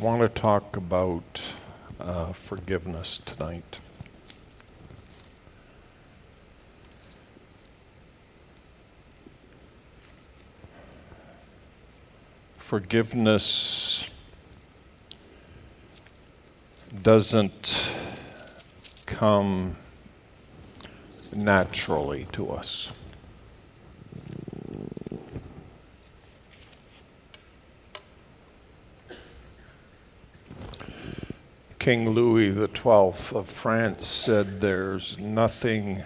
I want to talk about uh, forgiveness tonight. Forgiveness doesn't come naturally to us. King Louis XII of France said, There's nothing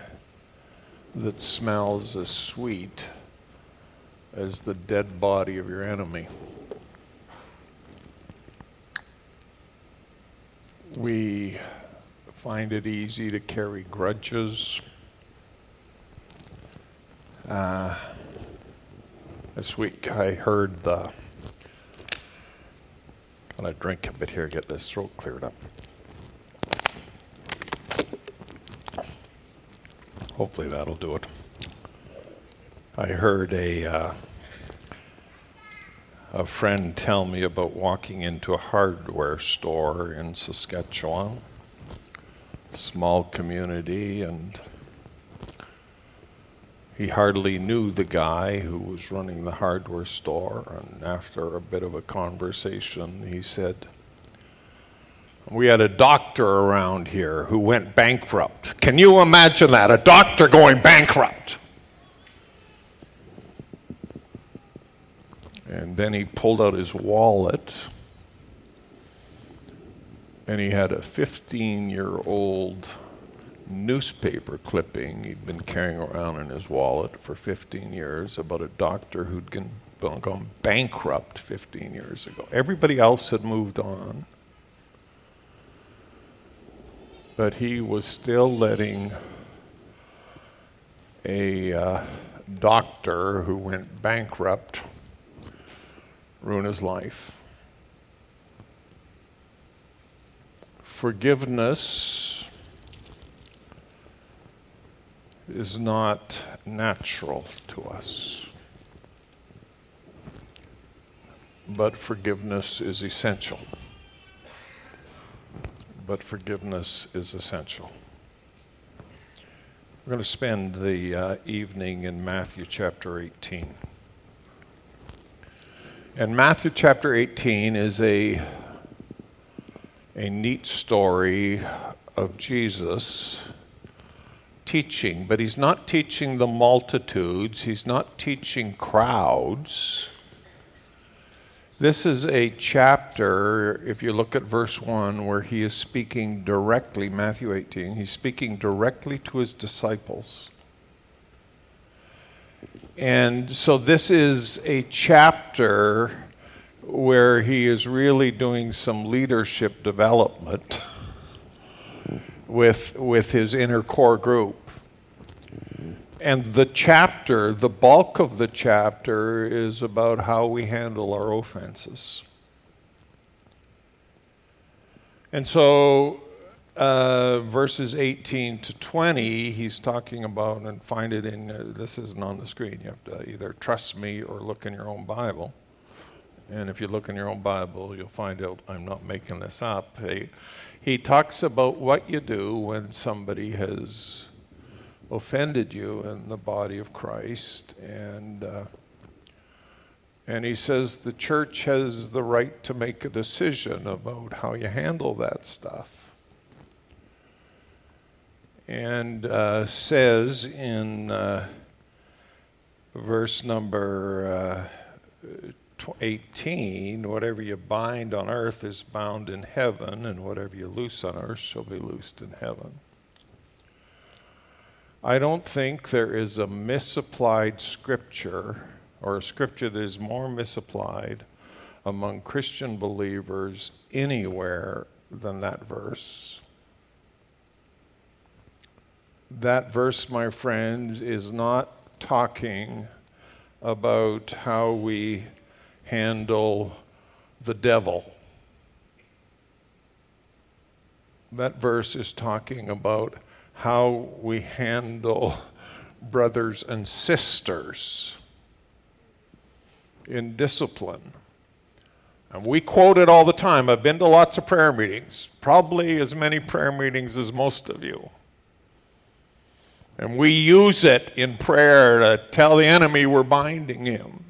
that smells as sweet as the dead body of your enemy. We find it easy to carry grudges. Uh, this week I heard the I'm going to drink a bit here, get this throat cleared up. Hopefully that'll do it. I heard a uh, a friend tell me about walking into a hardware store in Saskatchewan, small community, and he hardly knew the guy who was running the hardware store, and after a bit of a conversation, he said, We had a doctor around here who went bankrupt. Can you imagine that? A doctor going bankrupt. And then he pulled out his wallet and he had a 15 year old newspaper clipping he'd been carrying around in his wallet for 15 years about a doctor who'd gone bankrupt 15 years ago. Everybody else had moved on. But he was still letting a uh, doctor who went bankrupt ruin his life. Forgiveness is not natural to us. But forgiveness is essential. But forgiveness is essential. We're going to spend the uh, evening in Matthew chapter 18. And Matthew chapter 18 is a, a neat story of Jesus teaching, but he's not teaching the multitudes, he's not teaching crowds. This is a chapter, if you look at verse 1, where he is speaking directly, Matthew 18, he's speaking directly to his disciples. And so this is a chapter where he is really doing some leadership development. with, with his inner core group. And the chapter, the bulk of the chapter, is about how we handle our offenses. And so, uh, verses 18 to 20, he's talking about, and find it in, uh, this isn't on the screen. You have to either trust me or look in your own Bible. And if you look in your own Bible, you'll find out I'm not making this up. He, he talks about what you do when somebody has offended you in the body of Christ. And, uh, and he says the church has the right to make a decision about how you handle that stuff. And uh, says in uh, verse number uh, 18, whatever you bind on earth is bound in heaven, and whatever you loose on earth shall be loosed in heaven. I don't think there is a misapplied scripture or a scripture that is more misapplied among Christian believers anywhere than that verse. That verse, my friends, is not talking about how we handle the devil. That verse is talking about how we handle brothers and sisters in discipline. And we quote it all the time. I've been to lots of prayer meetings, probably as many prayer meetings as most of you. And we use it in prayer to tell the enemy we're binding him.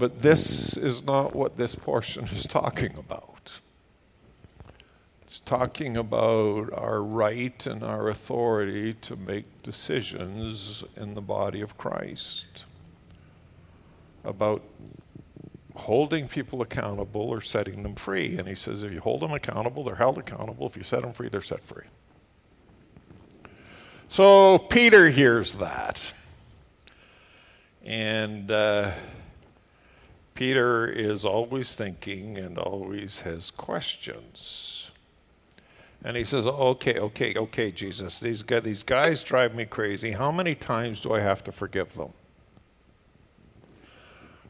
But this is not what this portion is talking about. It's talking about our right and our authority to make decisions in the body of Christ, about holding people accountable or setting them free. And he says if you hold them accountable, they're held accountable. If you set them free, they're set free. So Peter hears that. And uh, Peter is always thinking and always has questions. And he says, Okay, okay, okay, Jesus, these guys, these guys drive me crazy. How many times do I have to forgive them?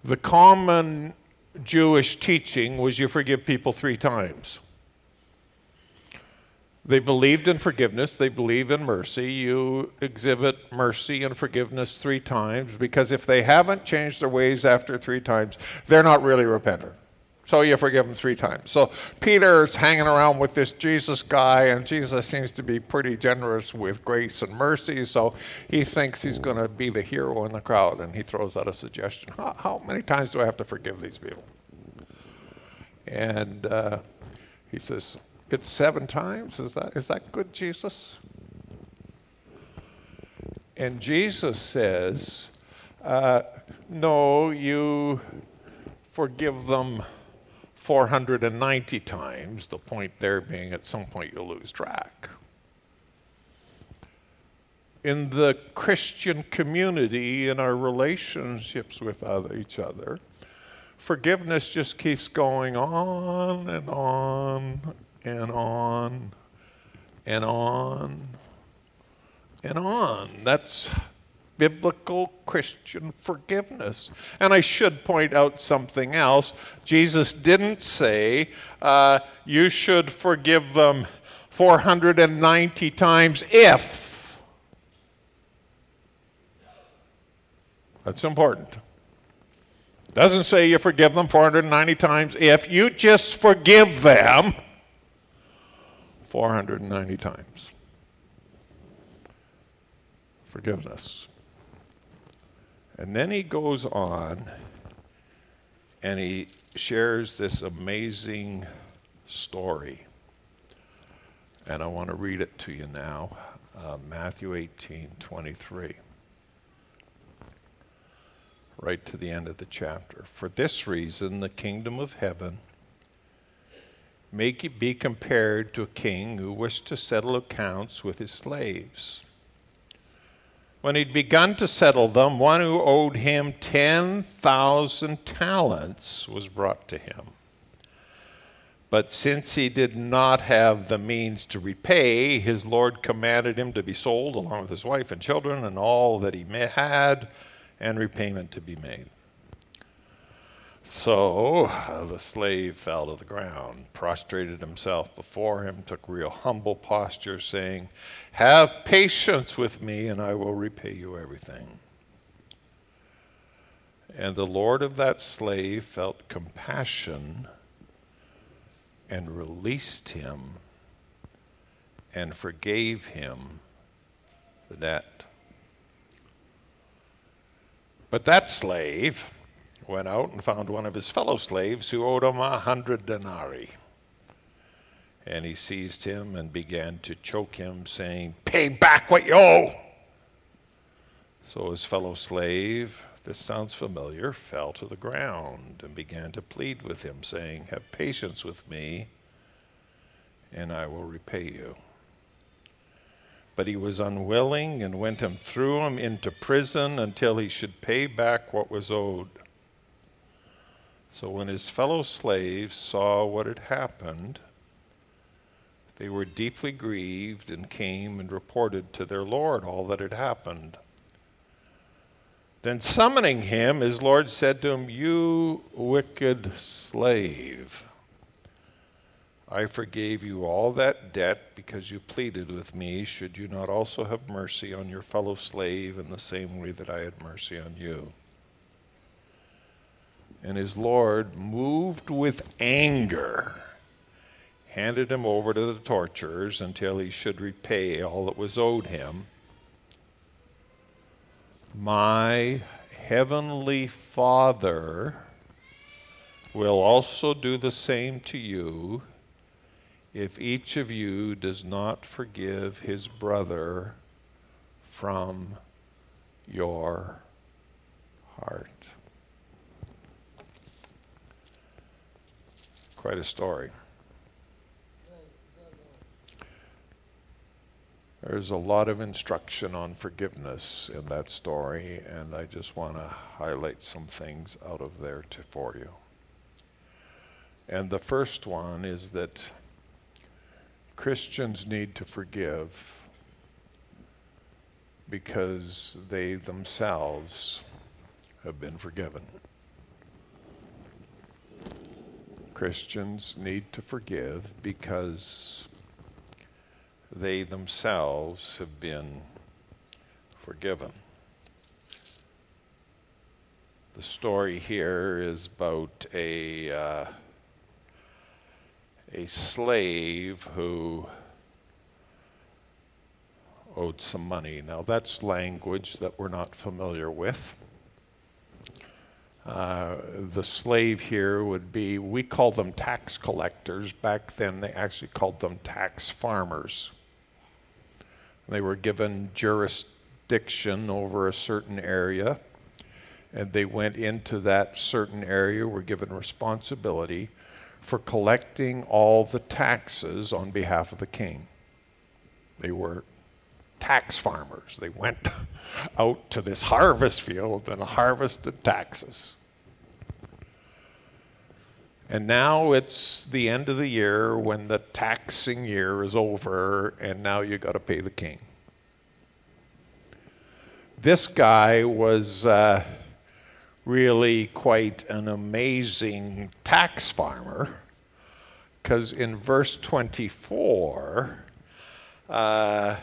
The common Jewish teaching was you forgive people three times. They believed in forgiveness, they believe in mercy. You exhibit mercy and forgiveness three times because if they haven't changed their ways after three times, they're not really repentant. So you forgive them three times. So Peter's hanging around with this Jesus guy, and Jesus seems to be pretty generous with grace and mercy. So he thinks he's going to be the hero in the crowd, and he throws out a suggestion How, how many times do I have to forgive these people? And uh, he says, it's seven times. Is that, is that good, Jesus? And Jesus says, uh, No, you forgive them 490 times. The point there being at some point you'll lose track. In the Christian community, in our relationships with other, each other, forgiveness just keeps going on and on and on and on and on. That's biblical Christian forgiveness. And I should point out something else. Jesus didn't say uh, you should forgive them 490 times if. That's important. Doesn't say you forgive them 490 times if. You just forgive them 490 times. Forgiveness. And then he goes on and he shares this amazing story. And I want to read it to you now uh, Matthew 18 23. Right to the end of the chapter. For this reason, the kingdom of heaven may be compared to a king who wished to settle accounts with his slaves. When he'd begun to settle them, one who owed him 10,000 talents was brought to him. But since he did not have the means to repay, his Lord commanded him to be sold along with his wife and children and all that he had, and repayment to be made. So uh, the slave fell to the ground, prostrated himself before him, took real humble posture, saying, Have patience with me, and I will repay you everything. And the Lord of that slave felt compassion and released him and forgave him the debt. But that slave, went out and found one of his fellow slaves who owed him a hundred denarii. And he seized him and began to choke him, saying, Pay back what you owe. So his fellow slave, this sounds familiar, fell to the ground and began to plead with him, saying, Have patience with me, and I will repay you. But he was unwilling and went and threw him into prison until he should pay back what was owed. So when his fellow slaves saw what had happened, they were deeply grieved and came and reported to their Lord all that had happened. Then summoning him, his Lord said to him, You wicked slave, I forgave you all that debt because you pleaded with me. Should you not also have mercy on your fellow slave in the same way that I had mercy on you? And his Lord, moved with anger, handed him over to the torturers until he should repay all that was owed him. My heavenly Father will also do the same to you if each of you does not forgive his brother from your heart. Quite a story. There's a lot of instruction on forgiveness in that story, and I just want to highlight some things out of there to, for you. And the first one is that Christians need to forgive because they themselves have been forgiven. Christians need to forgive because they themselves have been forgiven. The story here is about a, uh, a slave who owed some money. Now, that's language that we're not familiar with. Uh, the slave here would be, we call them tax collectors. Back then, they actually called them tax farmers. They were given jurisdiction over a certain area, and they went into that certain area, were given responsibility for collecting all the taxes on behalf of the king. They were tax farmers. They went out to this harvest field and harvested taxes. And now it's the end of the year when the taxing year is over, and now you got to pay the king. This guy was uh, really quite an amazing tax farmer because in verse 24, uh,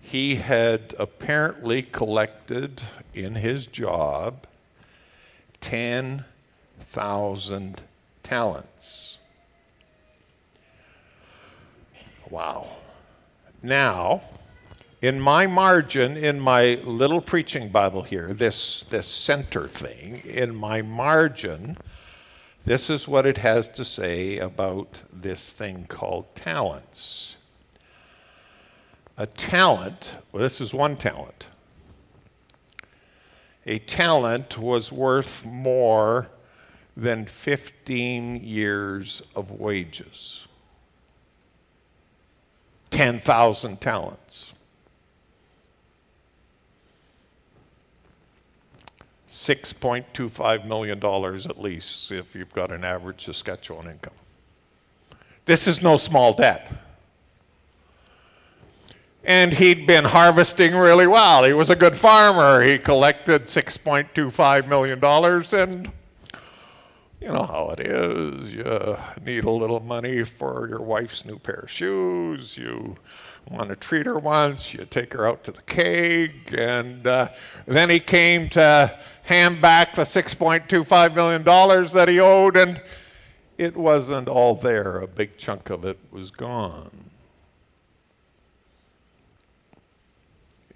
he had apparently collected in his job 10,000 talents. Wow. Now, in my margin, in my little preaching Bible here, this, this center thing, in my margin, this is what it has to say about this thing called talents. A talent, well, this is one talent. A talent was worth more than 15 years of wages. 10,000 talents. $6.25 million at least if you've got an average Saskatchewan income. This is no small debt. And he'd been harvesting really well. He was a good farmer. He collected $6.25 million and you know how it is. You need a little money for your wife's new pair of shoes. You want to treat her once. You take her out to the keg. And uh, then he came to hand back the $6.25 million that he owed, and it wasn't all there. A big chunk of it was gone.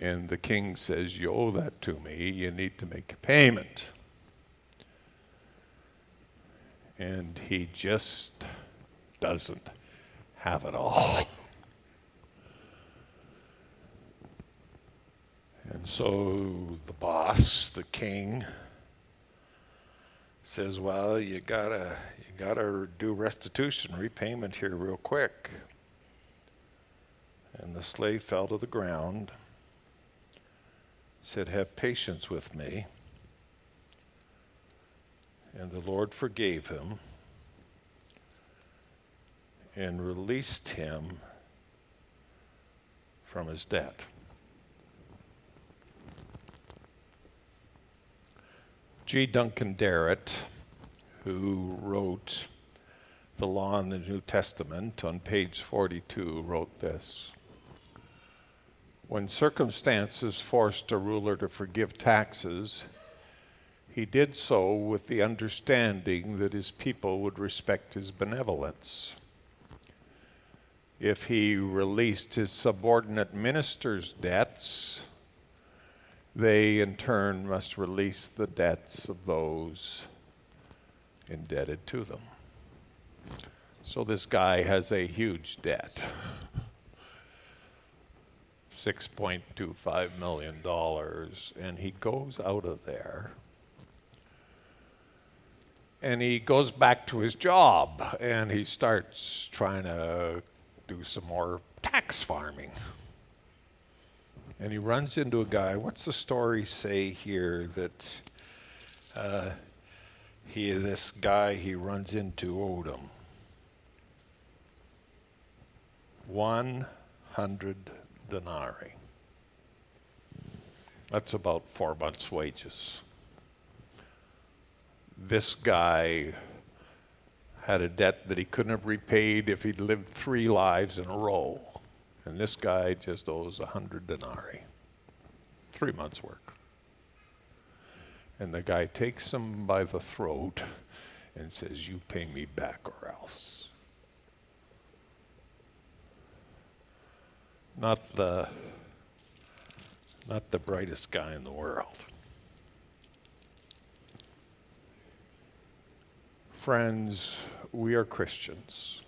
And the king says, You owe that to me. You need to make a payment and he just doesn't have it all. And so the boss, the king, says, "Well, you gotta you gotta do restitution, repayment here real quick." And the slave fell to the ground, said, "Have patience with me." And the Lord forgave him and released him from his debt. G. Duncan Derrett, who wrote The Law in the New Testament on page 42, wrote this When circumstances forced a ruler to forgive taxes, he did so with the understanding that his people would respect his benevolence. If he released his subordinate ministers' debts, they in turn must release the debts of those indebted to them. So this guy has a huge debt. $6.25 million, and he goes out of there and he goes back to his job and he starts trying to do some more tax farming. And he runs into a guy. What's the story say here that uh, he this guy he runs into him one hundred denarii. That's about four months' wages this guy had a debt that he couldn't have repaid if he'd lived three lives in a row. And this guy just owes a hundred denarii, three months' work. And the guy takes him by the throat and says, You pay me back or else. Not the, not the brightest guy in the world. Friends, we are Christians.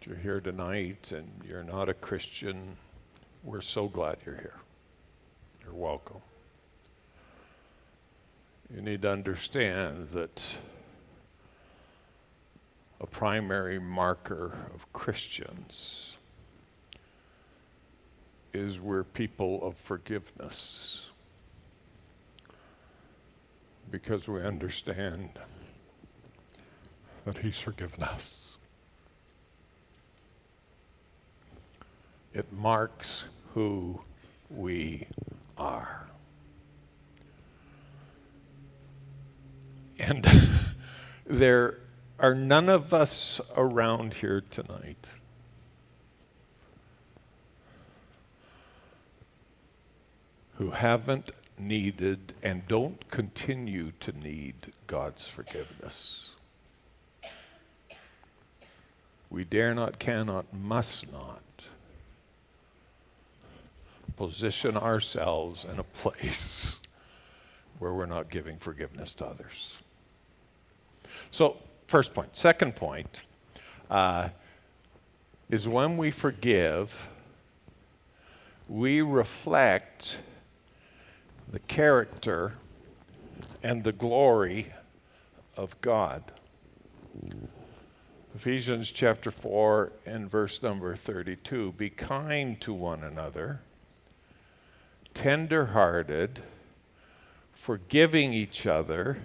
If you're here tonight and you're not a Christian, we're so glad you're here. You're welcome. You need to understand that a primary marker of Christians is we're people of forgiveness because we understand that He's forgiven us. It marks who we are. And there are none of us around here tonight who haven't needed and don't continue to need God's forgiveness. We dare not, cannot, must not position ourselves in a place where we're not giving forgiveness to others. So, first point. Second point uh, is when we forgive, we reflect the character and the glory of God. Ephesians chapter 4 and verse number 32 Be kind to one another, tender hearted, forgiving each other,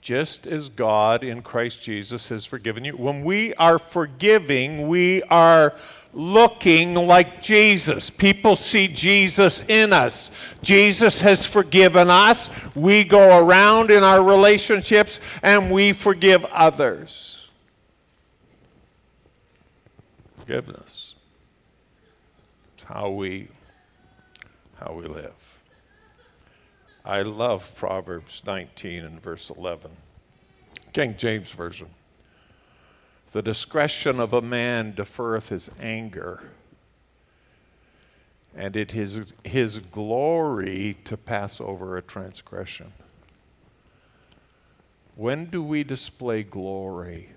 just as God in Christ Jesus has forgiven you. When we are forgiving, we are looking like Jesus. People see Jesus in us. Jesus has forgiven us. We go around in our relationships and we forgive others. Forgiveness. It's how we how we live. I love Proverbs 19 and verse 11. King James Version. The discretion of a man deferreth his anger, and it is his glory to pass over a transgression. When do we display glory?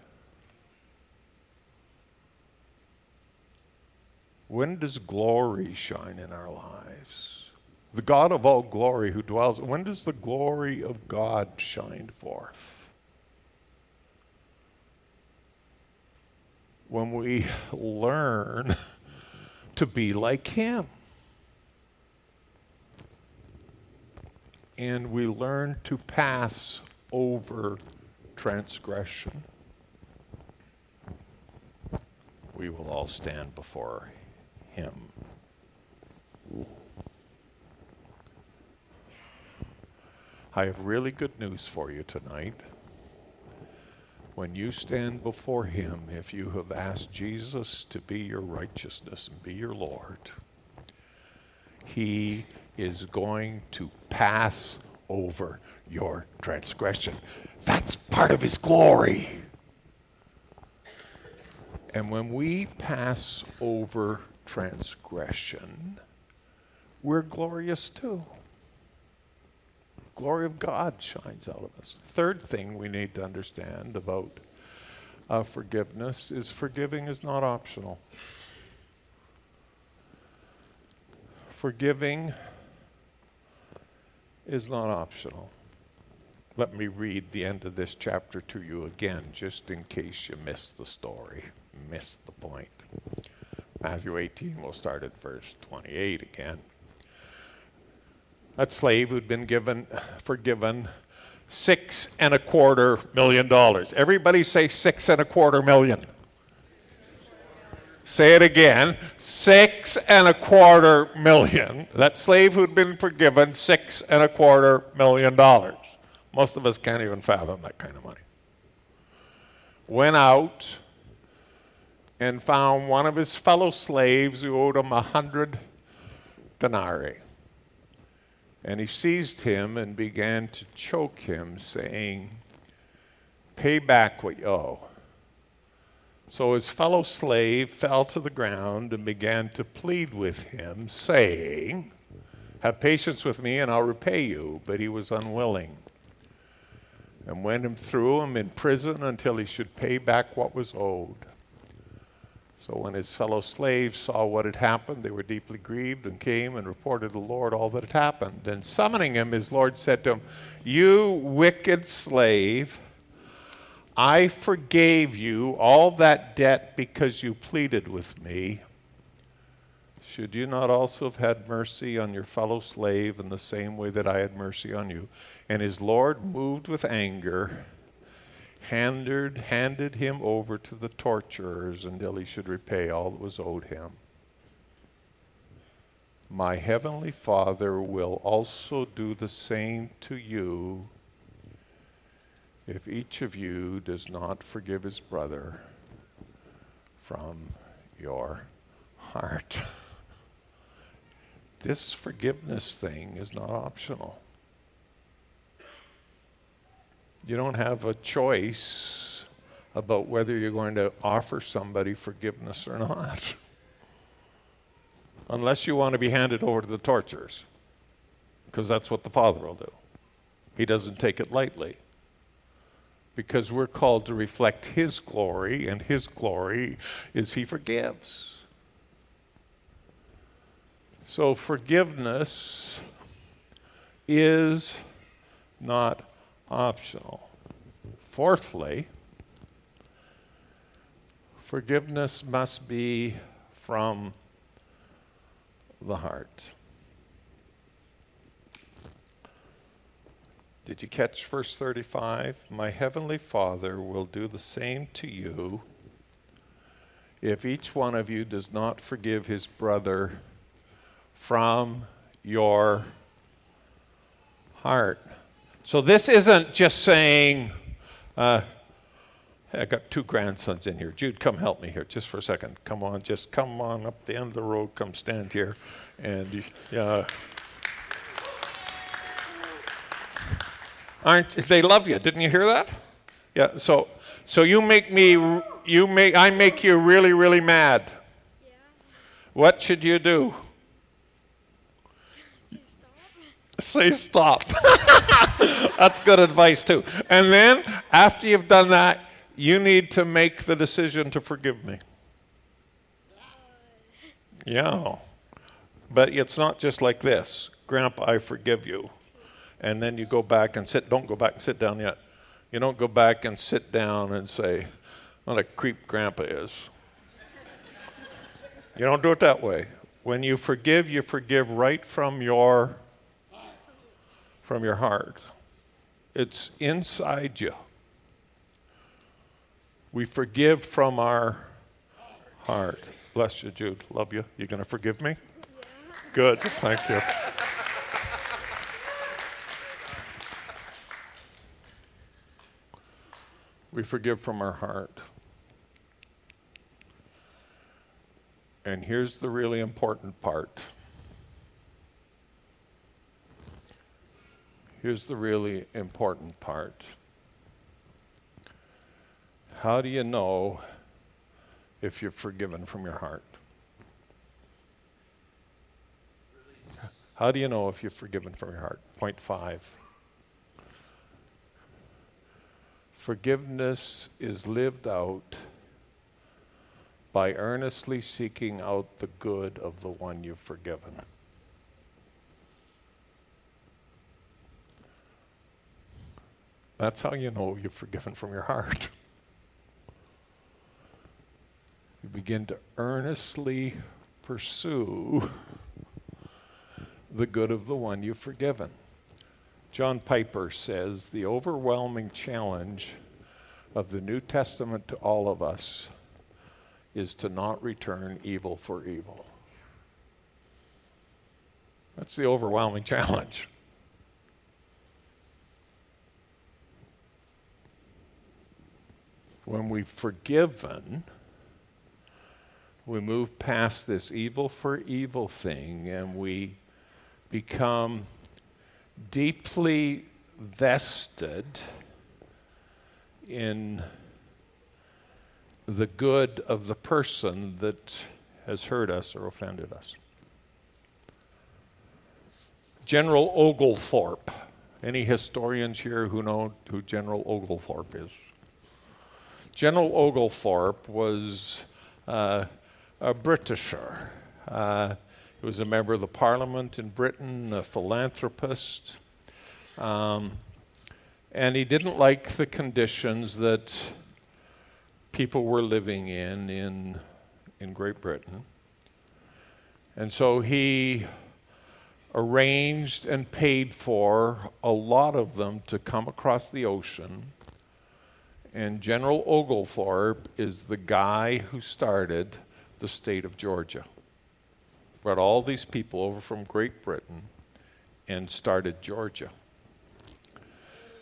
When does glory shine in our lives? The God of all glory who dwells, when does the glory of God shine forth? when we learn to be like Him. And we learn to pass over transgression. We will all stand before Him. I have really good news for you tonight when you stand before Him, if you have asked Jesus to be your righteousness and be your Lord, He is going to pass over your transgression. That's part of his glory. And when we pass over transgression, we're glorious too. Glory of God shines out of us. Third thing we need to understand about uh, forgiveness is forgiving is not optional. Forgiving is not optional. Let me read the end of this chapter to you again, just in case you missed the story, missed the point. Matthew 18, we'll start at verse 28 again. That slave who'd been given, forgiven six and a quarter million dollars. Everybody say six and a quarter million. Say it again six and a quarter million. That slave who'd been forgiven six and a quarter million dollars. Most of us can't even fathom that kind of money. Went out and found one of his fellow slaves who owed him a hundred denarii. And he seized him and began to choke him, saying, Pay back what you owe. So his fellow slave fell to the ground and began to plead with him, saying, Have patience with me and I'll repay you. But he was unwilling and went and threw him in prison until he should pay back what was owed. So when his fellow slaves saw what had happened, they were deeply grieved and came and reported to the Lord all that had happened. Then summoning him, his Lord said to him, You wicked slave, I forgave you all that debt because you pleaded with me. Should you not also have had mercy on your fellow slave in the same way that I had mercy on you? And his Lord, moved with anger, handed, handed him over to the torturers until he should repay all that was owed him. My heavenly Father will also do the same to you if each of you does not forgive his brother from your heart. this forgiveness thing is not optional. You don't have a choice about whether you're going to offer somebody forgiveness or not. Unless you want to be handed over to the torturers, because that's what the Father will do. He doesn't take it lightly. Because we're called to reflect His glory, and His glory is He forgives. So forgiveness is not optional. Fourthly, forgiveness must be from the heart. Did you catch verse 35? My heavenly Father will do the same to you if each one of you does not forgive his brother from your heart. So this isn't just saying, uh, hey, I got two grandsons in here. Jude, come help me here just for a second. Come on, just come on up the end of the road, come stand here. And uh, aren't they love you? Didn't you hear that? Yeah. So, so you make me, you make, I make you really, really mad. Yeah. What should you do? Say stop. That's good advice, too. And then, after you've done that, you need to make the decision to forgive me. Yeah. But it's not just like this Grandpa, I forgive you. And then you go back and sit. Don't go back and sit down yet. You don't go back and sit down and say, what a creep Grandpa is. You don't do it that way. When you forgive, you forgive right from your from your heart. It's inside you. We forgive from our heart. Bless you, Jude. Love you. You going to forgive me? Yeah. Good. Thank you. we forgive from our heart. And here's the really important part. Here's the really important part. How do you know if you're forgiven from your heart? How do you know if you're forgiven from your heart? Point five. Forgiveness is lived out by earnestly seeking out the good of the one you've forgiven. That's how you know you're forgiven from your heart. You begin to earnestly pursue the good of the one you've forgiven. John Piper says the overwhelming challenge of the New Testament to all of us is to not return evil for evil. That's the overwhelming challenge. When we've forgiven, we move past this evil for evil thing and we become deeply vested in the good of the person that has hurt us or offended us. General Oglethorpe. Any historians here who know who General Oglethorpe is? General Oglethorpe was uh, a Britisher. Uh, he was a member of the parliament in Britain, a philanthropist. Um, and he didn't like the conditions that people were living in in, in Great Britain. And so he arranged and paid for a lot of them to come across the ocean. And General Oglethorpe is the guy who started the state of Georgia. Brought all these people over from Great Britain and started Georgia.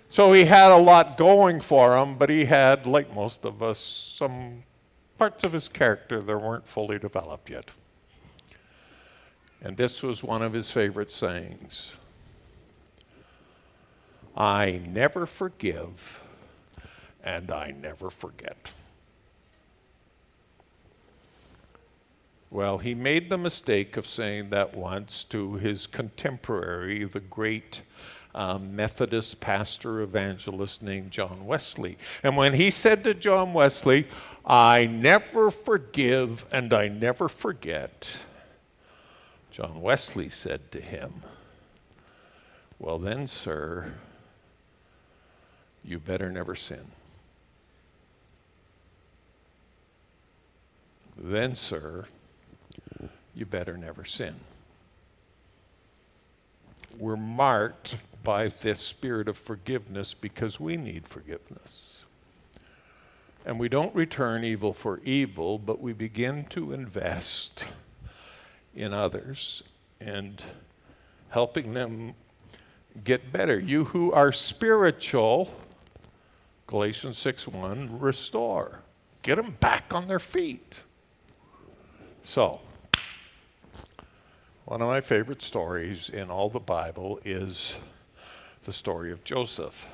So he had a lot going for him, but he had, like most of us, some parts of his character that weren't fully developed yet. And this was one of his favorite sayings I never forgive and I never forget. Well, he made the mistake of saying that once to his contemporary, the great um, Methodist pastor evangelist named John Wesley. And when he said to John Wesley, I never forgive and I never forget, John Wesley said to him, Well, then, sir, you better never sin. Then, sir, you better never sin. We're marked by this spirit of forgiveness because we need forgiveness. And we don't return evil for evil, but we begin to invest in others and helping them get better. You who are spiritual, Galatians 6:1, restore. Get them back on their feet. So, one of my favorite stories in all the Bible is the story of Joseph.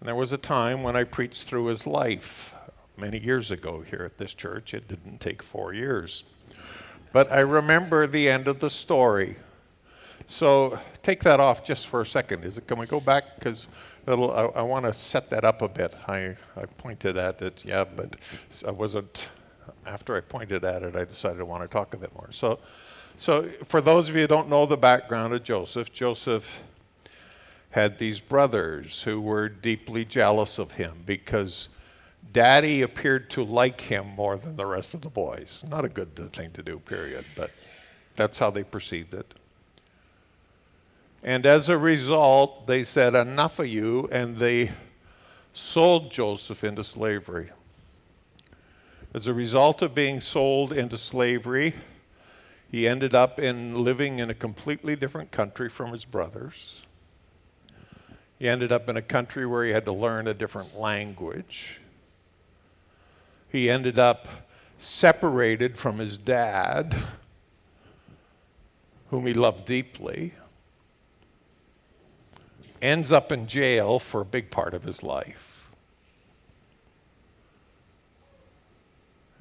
And there was a time when I preached through his life many years ago here at this church. It didn't take four years. But I remember the end of the story. So take that off just for a second. Is it? Can we go back? Because I, I want to set that up a bit. I, I pointed at it, yeah, but I wasn't. After I pointed at it, I decided I want to talk a bit more. So, so for those of you who don't know the background of Joseph, Joseph had these brothers who were deeply jealous of him because daddy appeared to like him more than the rest of the boys. Not a good thing to do, period, but that's how they perceived it. And as a result, they said, Enough of you, and they sold Joseph into slavery. As a result of being sold into slavery, he ended up in living in a completely different country from his brothers. He ended up in a country where he had to learn a different language. He ended up separated from his dad, whom he loved deeply. ends up in jail for a big part of his life.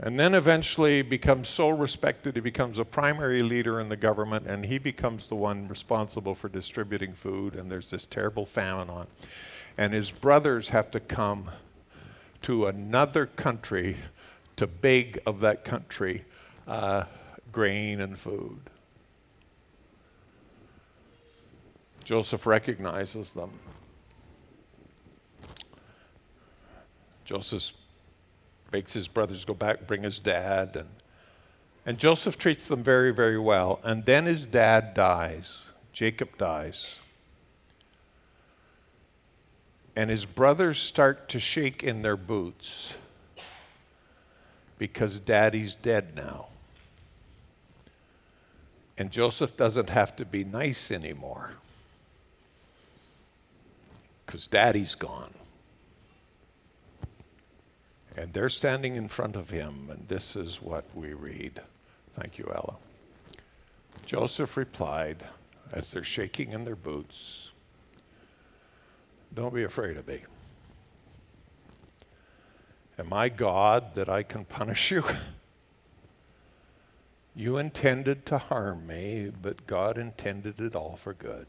And then eventually becomes so respected, he becomes a primary leader in the government, and he becomes the one responsible for distributing food. And there's this terrible famine on. And his brothers have to come to another country to beg of that country uh, grain and food. Joseph recognizes them. Joseph makes his brothers go back, bring his dad, and, and Joseph treats them very, very well. And then his dad dies. Jacob dies. And his brothers start to shake in their boots because daddy's dead now. And Joseph doesn't have to be nice anymore because daddy's gone. And they're standing in front of him, and this is what we read. Thank you, Ella. Joseph replied, as they're shaking in their boots, Don't be afraid of me. Am I God that I can punish you? you intended to harm me, but God intended it all for good.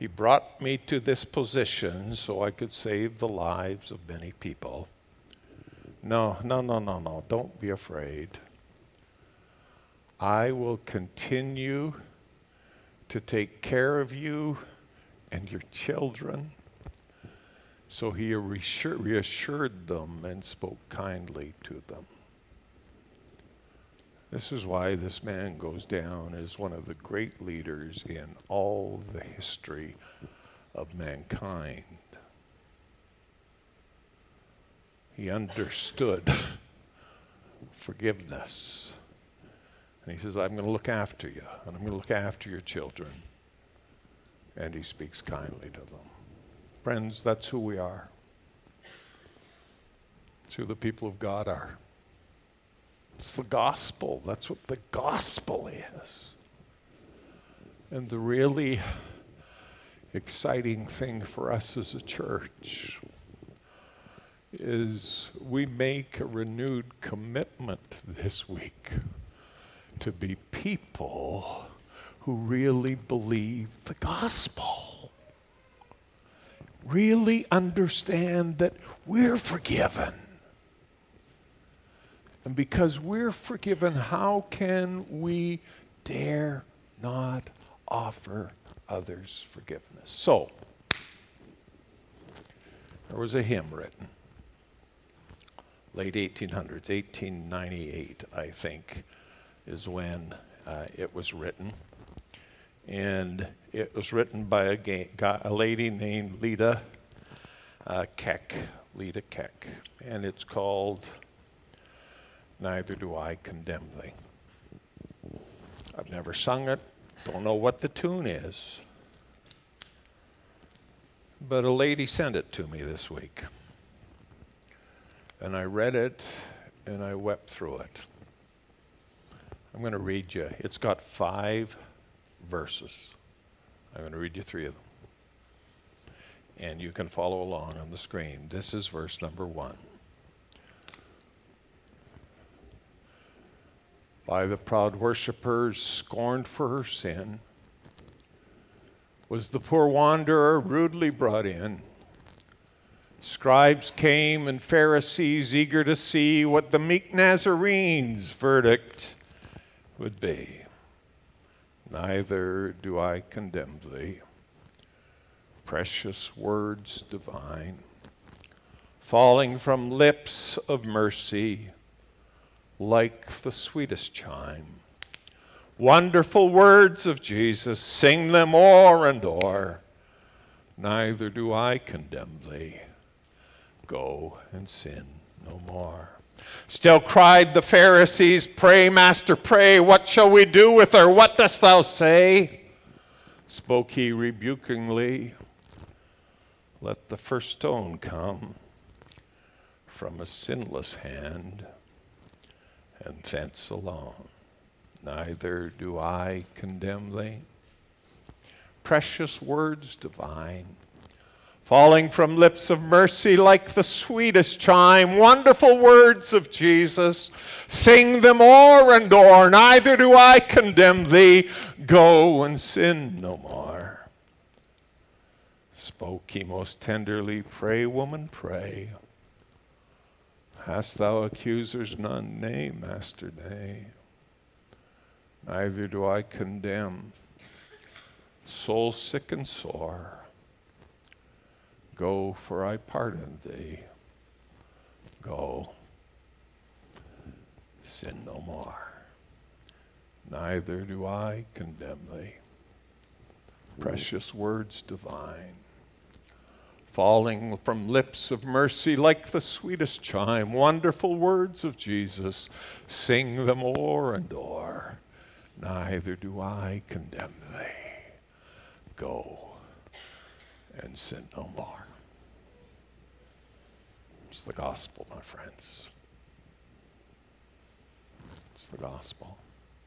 He brought me to this position so I could save the lives of many people. No, no, no, no, no. Don't be afraid. I will continue to take care of you and your children. So he reassured them and spoke kindly to them. This is why this man goes down as one of the great leaders in all the history of mankind. He understood forgiveness. And he says, I'm going to look after you, and I'm going to look after your children. And he speaks kindly to them. Friends, that's who we are. It's who the people of God are. It's the gospel. That's what the gospel is. And the really exciting thing for us as a church is we make a renewed commitment this week to be people who really believe the gospel, really understand that we're forgiven and because we're forgiven, how can we dare not offer others forgiveness? So, there was a hymn written, late 1800s, 1898, I think, is when uh, it was written. And it was written by a, ga- a lady named Lida uh, Keck. Lida Keck. And it's called neither do I condemn thee. I've never sung it, don't know what the tune is. But a lady sent it to me this week. And I read it and I wept through it. I'm going to read you. It's got five verses. I'm going to read you three of them. And you can follow along on the screen. This is verse number one. By the proud worshippers scorned for her sin, was the poor wanderer rudely brought in. Scribes came and Pharisees eager to see what the meek Nazarene's verdict would be. Neither do I condemn thee. Precious words divine, falling from lips of mercy like the sweetest chime. Wonderful words of Jesus, sing them o'er and o'er. Neither do I condemn thee. Go and sin no more. Still cried the Pharisees, Pray, Master, pray, what shall we do with her? What dost thou say? Spoke he rebukingly, Let the first stone come from a sinless hand and thence alone. Neither do I condemn thee. precious words divine, falling from lips of mercy like the sweetest chime, wonderful words of Jesus. Sing them o'er and o'er, neither do I condemn thee. Go and sin no more. Spoke he most tenderly, Pray, woman, pray. Hast thou accusers none? Nay, Master, nay. Neither do I condemn. Soul sick and sore, go, for I pardon thee. Go, sin no more. Neither do I condemn thee. Precious words divine falling from lips of mercy like the sweetest chime, wonderful words of Jesus, sing them o'er and o'er. Neither do I condemn thee. Go and sin no more. It's the gospel, my friends. It's the gospel.